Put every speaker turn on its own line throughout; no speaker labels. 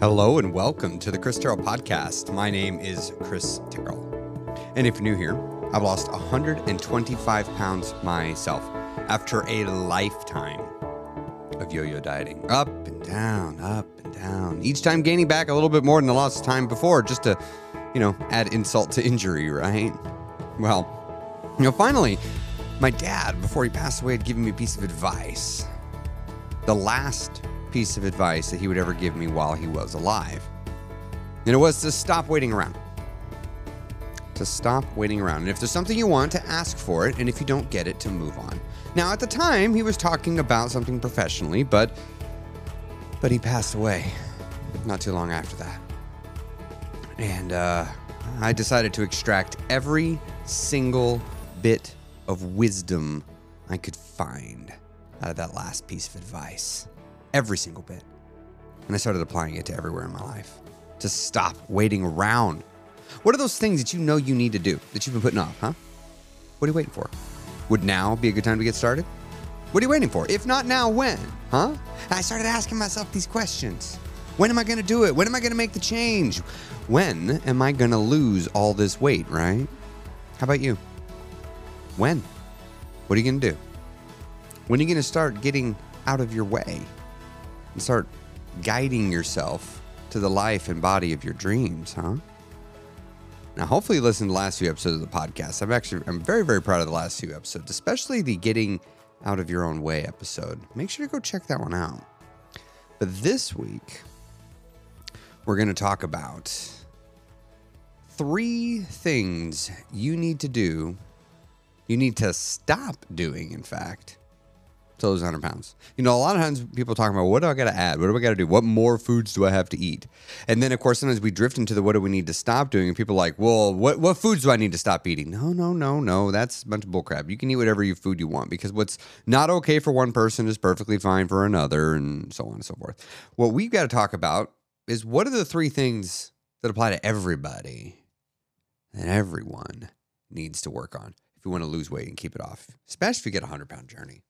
Hello and welcome to the Chris Terrell podcast. My name is Chris Terrell. And if you're new here, I've lost 125 pounds myself after a lifetime of yo yo dieting. Up and down, up and down. Each time gaining back a little bit more than the lost time before, just to, you know, add insult to injury, right? Well, you know, finally, my dad, before he passed away, had given me a piece of advice. The last piece of advice that he would ever give me while he was alive. And it was to stop waiting around. To stop waiting around. And if there's something you want, to ask for it. And if you don't get it, to move on. Now, at the time, he was talking about something professionally, but but he passed away not too long after that. And uh, I decided to extract every single bit of wisdom I could find out of that last piece of advice every single bit. And I started applying it to everywhere in my life to stop waiting around. What are those things that you know you need to do that you've been putting off, huh? What are you waiting for? Would now be a good time to get started? What are you waiting for? If not now, when? Huh? I started asking myself these questions. When am I going to do it? When am I going to make the change? When am I going to lose all this weight, right? How about you? When? What are you going to do? When are you going to start getting out of your way? And start guiding yourself to the life and body of your dreams, huh? Now, hopefully, you listened to the last few episodes of the podcast. I'm actually, I'm very, very proud of the last few episodes, especially the getting out of your own way episode. Make sure to go check that one out. But this week, we're going to talk about three things you need to do, you need to stop doing, in fact, to lose 100 pounds. You know, a lot of times people talk about what do I got to add? What do I got to do? What more foods do I have to eat? And then, of course, sometimes we drift into the what do we need to stop doing? And people are like, well, what, what foods do I need to stop eating? No, no, no, no. That's a bunch of bullcrap. You can eat whatever you food you want because what's not okay for one person is perfectly fine for another, and so on and so forth. What we've got to talk about is what are the three things that apply to everybody that everyone needs to work on if you want to lose weight and keep it off, especially if you get a 100 pound journey.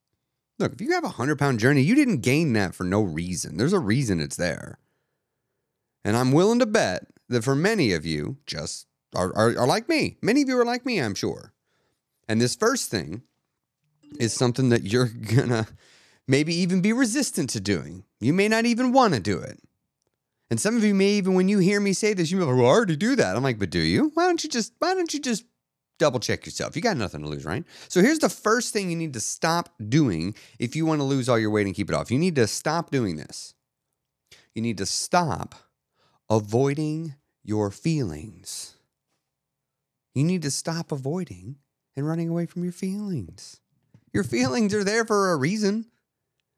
Look, if you have a 100 pound journey, you didn't gain that for no reason. There's a reason it's there. And I'm willing to bet that for many of you, just are, are, are like me. Many of you are like me, I'm sure. And this first thing is something that you're going to maybe even be resistant to doing. You may not even want to do it. And some of you may even, when you hear me say this, you may be like, well, I already do that. I'm like, but do you? Why don't you just, why don't you just double check yourself. You got nothing to lose, right? So here's the first thing you need to stop doing if you want to lose all your weight and keep it off. You need to stop doing this. You need to stop avoiding your feelings. You need to stop avoiding and running away from your feelings. Your feelings are there for a reason.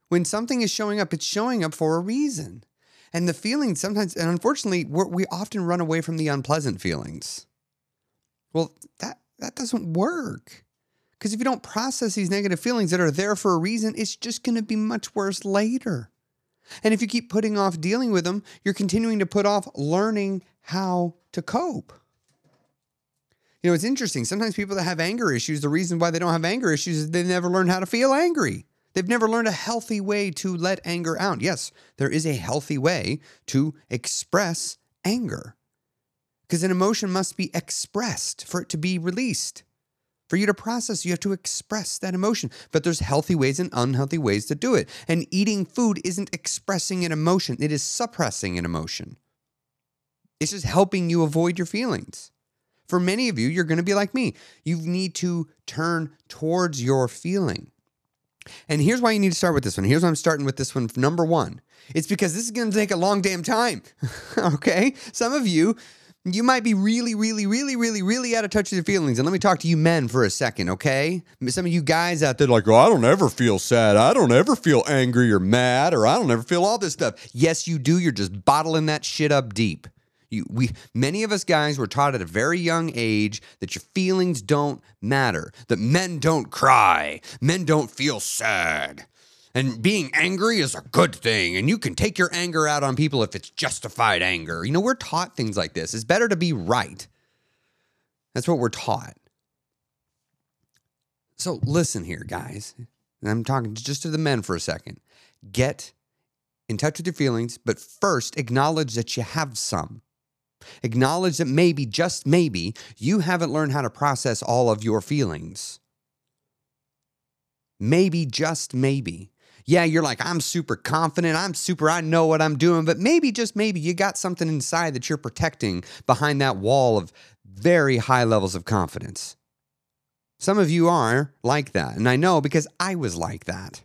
When something is showing up, it's showing up for a reason. And the feelings sometimes, and unfortunately, we often run away from the unpleasant feelings. Well, that that doesn't work. Because if you don't process these negative feelings that are there for a reason, it's just going to be much worse later. And if you keep putting off dealing with them, you're continuing to put off learning how to cope. You know, it's interesting. Sometimes people that have anger issues, the reason why they don't have anger issues is they never learned how to feel angry. They've never learned a healthy way to let anger out. Yes, there is a healthy way to express anger because an emotion must be expressed for it to be released. For you to process, you have to express that emotion. But there's healthy ways and unhealthy ways to do it. And eating food isn't expressing an emotion, it is suppressing an emotion. It's just helping you avoid your feelings. For many of you, you're going to be like me. You need to turn towards your feeling. And here's why you need to start with this one. Here's why I'm starting with this one. Number one, it's because this is going to take a long damn time. okay? Some of you, you might be really, really, really, really, really out of touch with your feelings. And let me talk to you men for a second, okay? Some of you guys out there like, oh, I don't ever feel sad. I don't ever feel angry or mad, or I don't ever feel all this stuff. Yes, you do. You're just bottling that shit up deep. You, we, many of us guys were taught at a very young age that your feelings don't matter, that men don't cry, men don't feel sad. And being angry is a good thing. And you can take your anger out on people if it's justified anger. You know, we're taught things like this. It's better to be right. That's what we're taught. So listen here, guys. I'm talking just to the men for a second. Get in touch with your feelings, but first acknowledge that you have some. Acknowledge that maybe, just maybe, you haven't learned how to process all of your feelings. Maybe, just maybe. Yeah, you're like, I'm super confident. I'm super, I know what I'm doing. But maybe, just maybe, you got something inside that you're protecting behind that wall of very high levels of confidence. Some of you are like that. And I know because I was like that.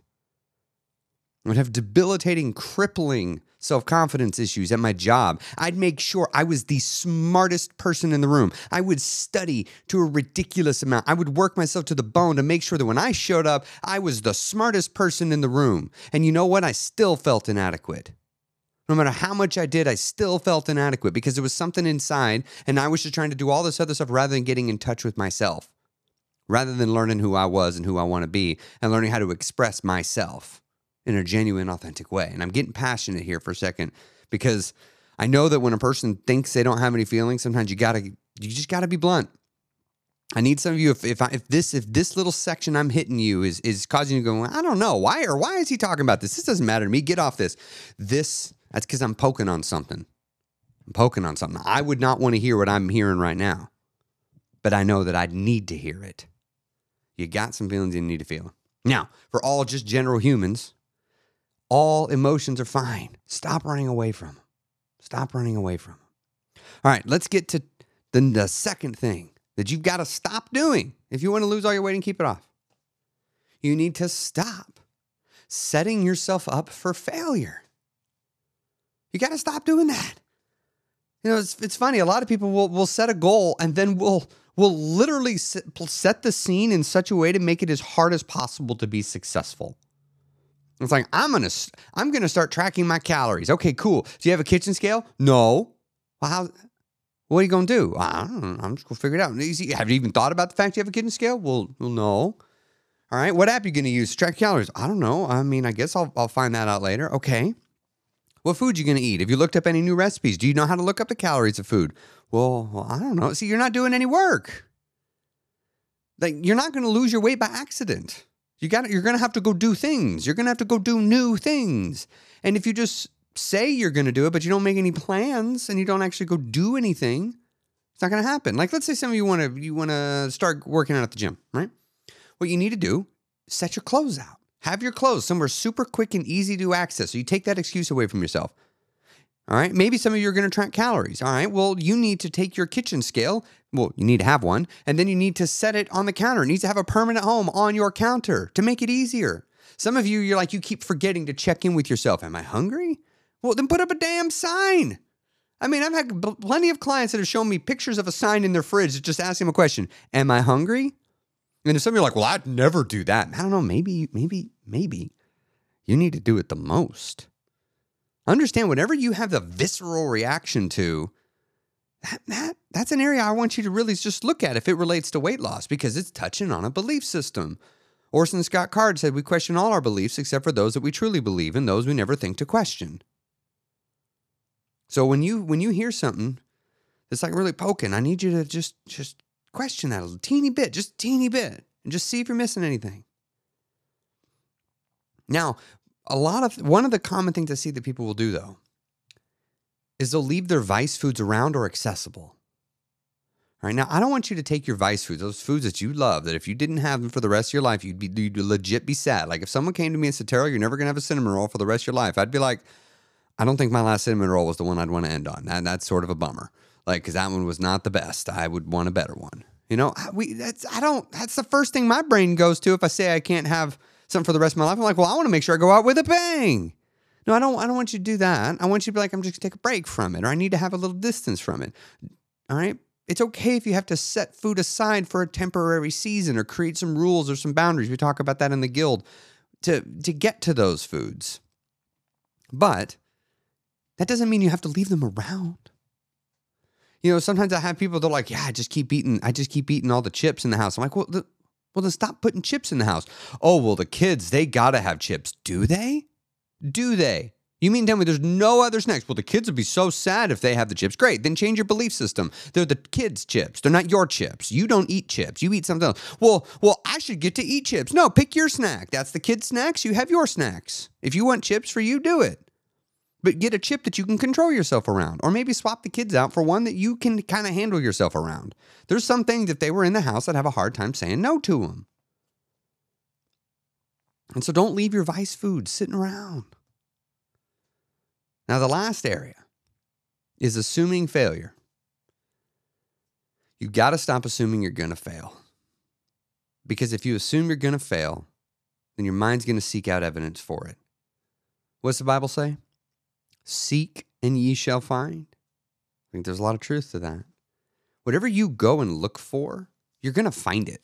I would have debilitating, crippling self confidence issues at my job. I'd make sure I was the smartest person in the room. I would study to a ridiculous amount. I would work myself to the bone to make sure that when I showed up, I was the smartest person in the room. And you know what? I still felt inadequate. No matter how much I did, I still felt inadequate because there was something inside, and I was just trying to do all this other stuff rather than getting in touch with myself, rather than learning who I was and who I want to be and learning how to express myself in a genuine, authentic way. And I'm getting passionate here for a second because I know that when a person thinks they don't have any feelings, sometimes you gotta, you just gotta be blunt. I need some of you. If if, I, if this if this little section I'm hitting you is is causing you to go, I don't know why or why is he talking about this? This doesn't matter to me. Get off this. This that's because I'm poking on something. I'm poking on something. I would not want to hear what I'm hearing right now, but I know that I need to hear it. You got some feelings you need to feel. Now, for all just general humans, all emotions are fine. Stop running away from them. Stop running away from them. All right, let's get to the, the second thing that you've got to stop doing if you want to lose all your weight and keep it off. You need to stop setting yourself up for failure. You got to stop doing that. You know, it's, it's funny. A lot of people will, will set a goal and then will will literally set, set the scene in such a way to make it as hard as possible to be successful. It's like I'm gonna I'm gonna start tracking my calories. Okay, cool. Do you have a kitchen scale? No. Well, how? What are you gonna do? I don't know. I'm just gonna figure it out. Have you even thought about the fact you have a kitchen scale? Well, well, no. All right. What app are you gonna use to track calories? I don't know. I mean, I guess I'll I'll find that out later. Okay. What food you gonna eat? Have you looked up any new recipes? Do you know how to look up the calories of food? Well, well I don't know. See, you're not doing any work. Like you're not gonna lose your weight by accident. You got you're going to have to go do things. You're going to have to go do new things. And if you just say you're going to do it but you don't make any plans and you don't actually go do anything, it's not going to happen. Like let's say some of you want to you want to start working out at the gym, right? What you need to do, set your clothes out. Have your clothes somewhere super quick and easy to access. So you take that excuse away from yourself. All right. Maybe some of you are going to track calories. All right. Well, you need to take your kitchen scale. Well, you need to have one. And then you need to set it on the counter. It needs to have a permanent home on your counter to make it easier. Some of you, you're like, you keep forgetting to check in with yourself. Am I hungry? Well, then put up a damn sign. I mean, I've had plenty of clients that have shown me pictures of a sign in their fridge that just asking them a question Am I hungry? And if some of you are like, well, I'd never do that. I don't know. Maybe, maybe, maybe you need to do it the most. Understand whenever you have the visceral reaction to that, that that's an area I want you to really just look at if it relates to weight loss because it's touching on a belief system. Orson Scott Card said we question all our beliefs except for those that we truly believe and those we never think to question. So when you when you hear something that's like really poking, I need you to just just question that a teeny bit, just a teeny bit, and just see if you're missing anything. Now, a lot of one of the common things I see that people will do though is they'll leave their vice foods around or accessible. All right now, I don't want you to take your vice foods, those foods that you love, that if you didn't have them for the rest of your life, you'd be you'd legit be sad. Like if someone came to me and said, "Terrell, you're never gonna have a cinnamon roll for the rest of your life," I'd be like, "I don't think my last cinnamon roll was the one I'd want to end on." And that's sort of a bummer, like because that one was not the best. I would want a better one. You know, we that's I don't. That's the first thing my brain goes to if I say I can't have something for the rest of my life. I'm like, well, I want to make sure I go out with a bang. No, I don't. I don't want you to do that. I want you to be like, I'm just gonna take a break from it, or I need to have a little distance from it. All right. It's okay if you have to set food aside for a temporary season or create some rules or some boundaries. We talk about that in the guild to to get to those foods. But that doesn't mean you have to leave them around. You know, sometimes I have people that are like, "Yeah, I just keep eating. I just keep eating all the chips in the house." I'm like, "Well, well, then stop putting chips in the house. Oh, well, the kids, they gotta have chips. Do they? Do they? You mean tell me there's no other snacks? Well, the kids would be so sad if they have the chips. Great, then change your belief system. They're the kids' chips. They're not your chips. You don't eat chips. You eat something else. Well, well, I should get to eat chips. No, pick your snack. That's the kids' snacks. You have your snacks. If you want chips for you, do it. But get a chip that you can control yourself around, or maybe swap the kids out for one that you can kind of handle yourself around. There's some things, if they were in the house, I'd have a hard time saying no to them. And so don't leave your vice food sitting around. Now, the last area is assuming failure. You've got to stop assuming you're going to fail. Because if you assume you're going to fail, then your mind's going to seek out evidence for it. What's the Bible say? Seek and ye shall find. I think there's a lot of truth to that. Whatever you go and look for, you're going to find it.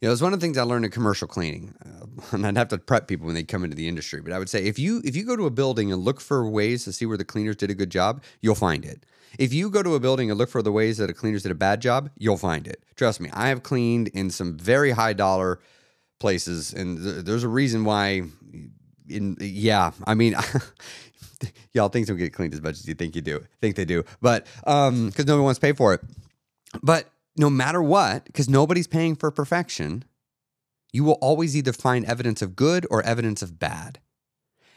You know, it's one of the things I learned in commercial cleaning, uh, and I'd have to prep people when they come into the industry. But I would say if you if you go to a building and look for ways to see where the cleaners did a good job, you'll find it. If you go to a building and look for the ways that the cleaners did a bad job, you'll find it. Trust me, I have cleaned in some very high dollar places, and th- there's a reason why. In yeah, I mean, y'all things don't get cleaned as much as you think you do. Think they do, but um, because nobody wants to pay for it. But no matter what, because nobody's paying for perfection, you will always either find evidence of good or evidence of bad.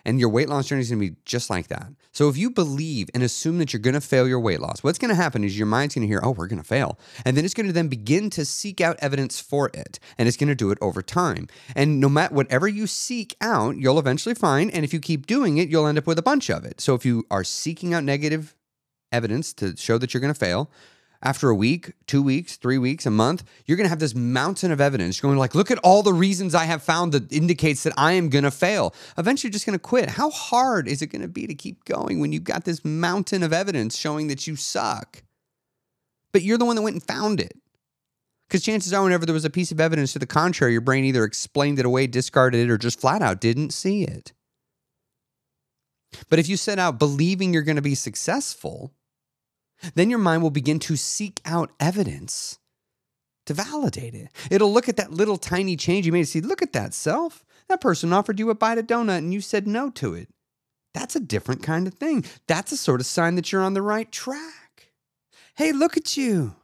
And your weight loss journey is going to be just like that. So if you believe and assume that you're going to fail your weight loss, what's going to happen is your mind's going to hear, oh, we're going to fail. And then it's going to then begin to seek out evidence for it. And it's going to do it over time. And no matter whatever you seek out, you'll eventually find. And if you keep doing it, you'll end up with a bunch of it. So if you are seeking out negative evidence to show that you're going to fail, after a week, two weeks, three weeks, a month, you're going to have this mountain of evidence you're going to like, look at all the reasons I have found that indicates that I am going to fail. Eventually, you're just going to quit. How hard is it going to be to keep going when you've got this mountain of evidence showing that you suck? But you're the one that went and found it. Because chances are, whenever there was a piece of evidence to the contrary, your brain either explained it away, discarded it, or just flat out didn't see it. But if you set out believing you're going to be successful, then your mind will begin to seek out evidence to validate it. It'll look at that little tiny change you made and see, look at that self. That person offered you a bite of donut and you said no to it. That's a different kind of thing. That's a sort of sign that you're on the right track. Hey, look at you.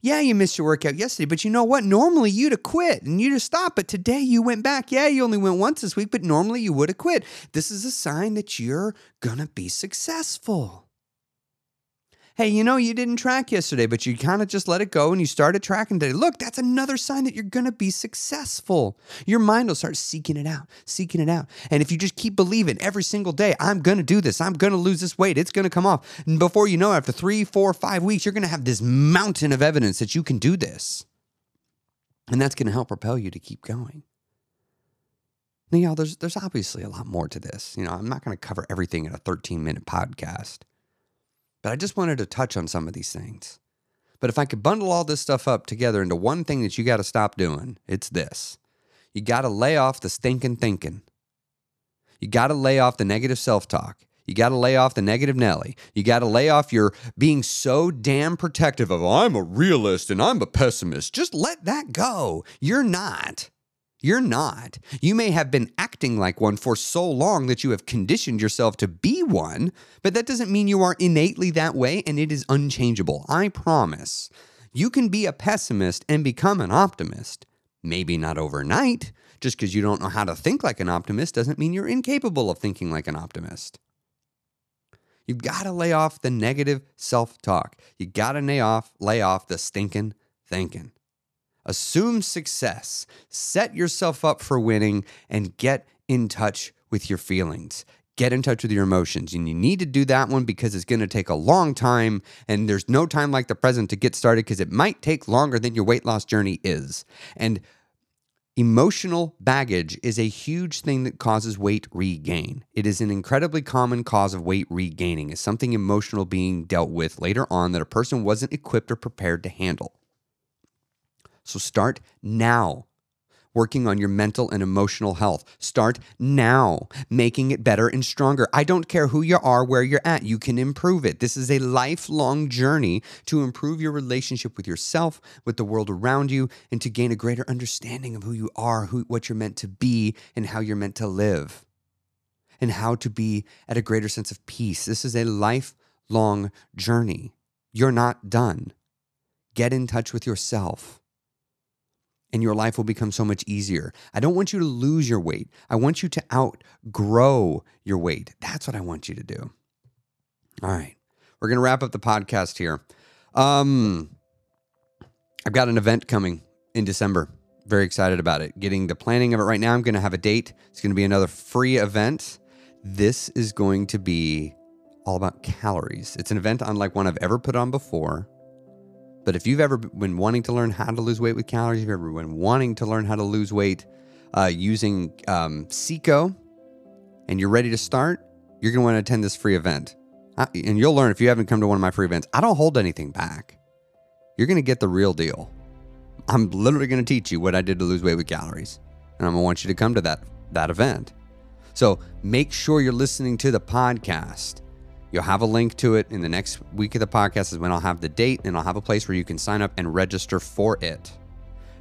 Yeah, you missed your workout yesterday, but you know what? Normally you'd have quit and you'd have stopped, but today you went back. Yeah, you only went once this week, but normally you would have quit. This is a sign that you're going to be successful hey, you know, you didn't track yesterday, but you kind of just let it go and you started tracking today. Look, that's another sign that you're going to be successful. Your mind will start seeking it out, seeking it out. And if you just keep believing every single day, I'm going to do this, I'm going to lose this weight, it's going to come off. And before you know, after three, four, five weeks, you're going to have this mountain of evidence that you can do this. And that's going to help propel you to keep going. Now, y'all, there's, there's obviously a lot more to this. You know, I'm not going to cover everything in a 13 minute podcast. But I just wanted to touch on some of these things. But if I could bundle all this stuff up together into one thing that you got to stop doing, it's this. You got to lay off the stinking thinking. You got to lay off the negative self talk. You got to lay off the negative Nelly. You got to lay off your being so damn protective of, I'm a realist and I'm a pessimist. Just let that go. You're not. You're not. You may have been acting like one for so long that you have conditioned yourself to be one, but that doesn't mean you are innately that way and it is unchangeable. I promise. You can be a pessimist and become an optimist. Maybe not overnight. Just because you don't know how to think like an optimist doesn't mean you're incapable of thinking like an optimist. You've got to lay off the negative self talk. You got to lay off, lay off the stinking thinking. Assume success, set yourself up for winning, and get in touch with your feelings. Get in touch with your emotions. And you need to do that one because it's going to take a long time. And there's no time like the present to get started because it might take longer than your weight loss journey is. And Emotional baggage is a huge thing that causes weight regain. It is an incredibly common cause of weight regaining, is something emotional being dealt with later on that a person wasn't equipped or prepared to handle. So start now working on your mental and emotional health. Start now making it better and stronger. I don't care who you are, where you're at, you can improve it. This is a lifelong journey to improve your relationship with yourself, with the world around you, and to gain a greater understanding of who you are, who, what you're meant to be, and how you're meant to live, and how to be at a greater sense of peace. This is a lifelong journey. You're not done. Get in touch with yourself and your life will become so much easier. I don't want you to lose your weight. I want you to outgrow your weight. That's what I want you to do. All right. We're going to wrap up the podcast here. Um, I've got an event coming in December. Very excited about it. Getting the planning of it right now. I'm going to have a date. It's going to be another free event. This is going to be all about calories. It's an event unlike one I've ever put on before. But if you've ever been wanting to learn how to lose weight with calories, if you've ever been wanting to learn how to lose weight uh, using um, CICO, and you're ready to start, you're going to want to attend this free event. Uh, and you'll learn if you haven't come to one of my free events, I don't hold anything back. You're going to get the real deal. I'm literally going to teach you what I did to lose weight with calories. And I'm going to want you to come to that, that event. So make sure you're listening to the podcast. You'll have a link to it in the next week of the podcast is when I'll have the date and I'll have a place where you can sign up and register for it.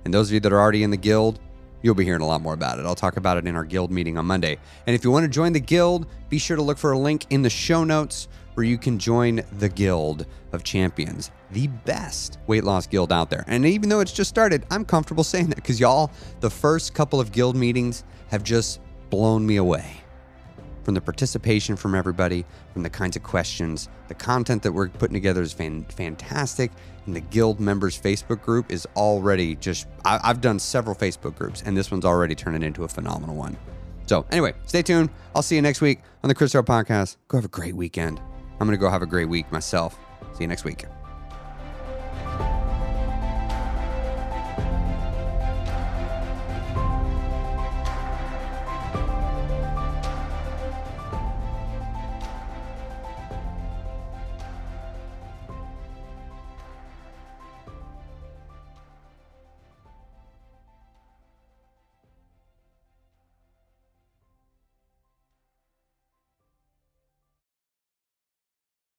And those of you that are already in the guild, you'll be hearing a lot more about it. I'll talk about it in our guild meeting on Monday. And if you want to join the guild, be sure to look for a link in the show notes where you can join the Guild of Champions, the best weight loss guild out there. And even though it's just started, I'm comfortable saying that because y'all, the first couple of guild meetings have just blown me away from the participation from everybody, from the kinds of questions. The content that we're putting together is fan- fantastic. And the guild members Facebook group is already just, I- I've done several Facebook groups, and this one's already turning into a phenomenal one. So, anyway, stay tuned. I'll see you next week on the Chris Terrell Podcast. Go have a great weekend. I'm going to go have a great week myself. See you next week.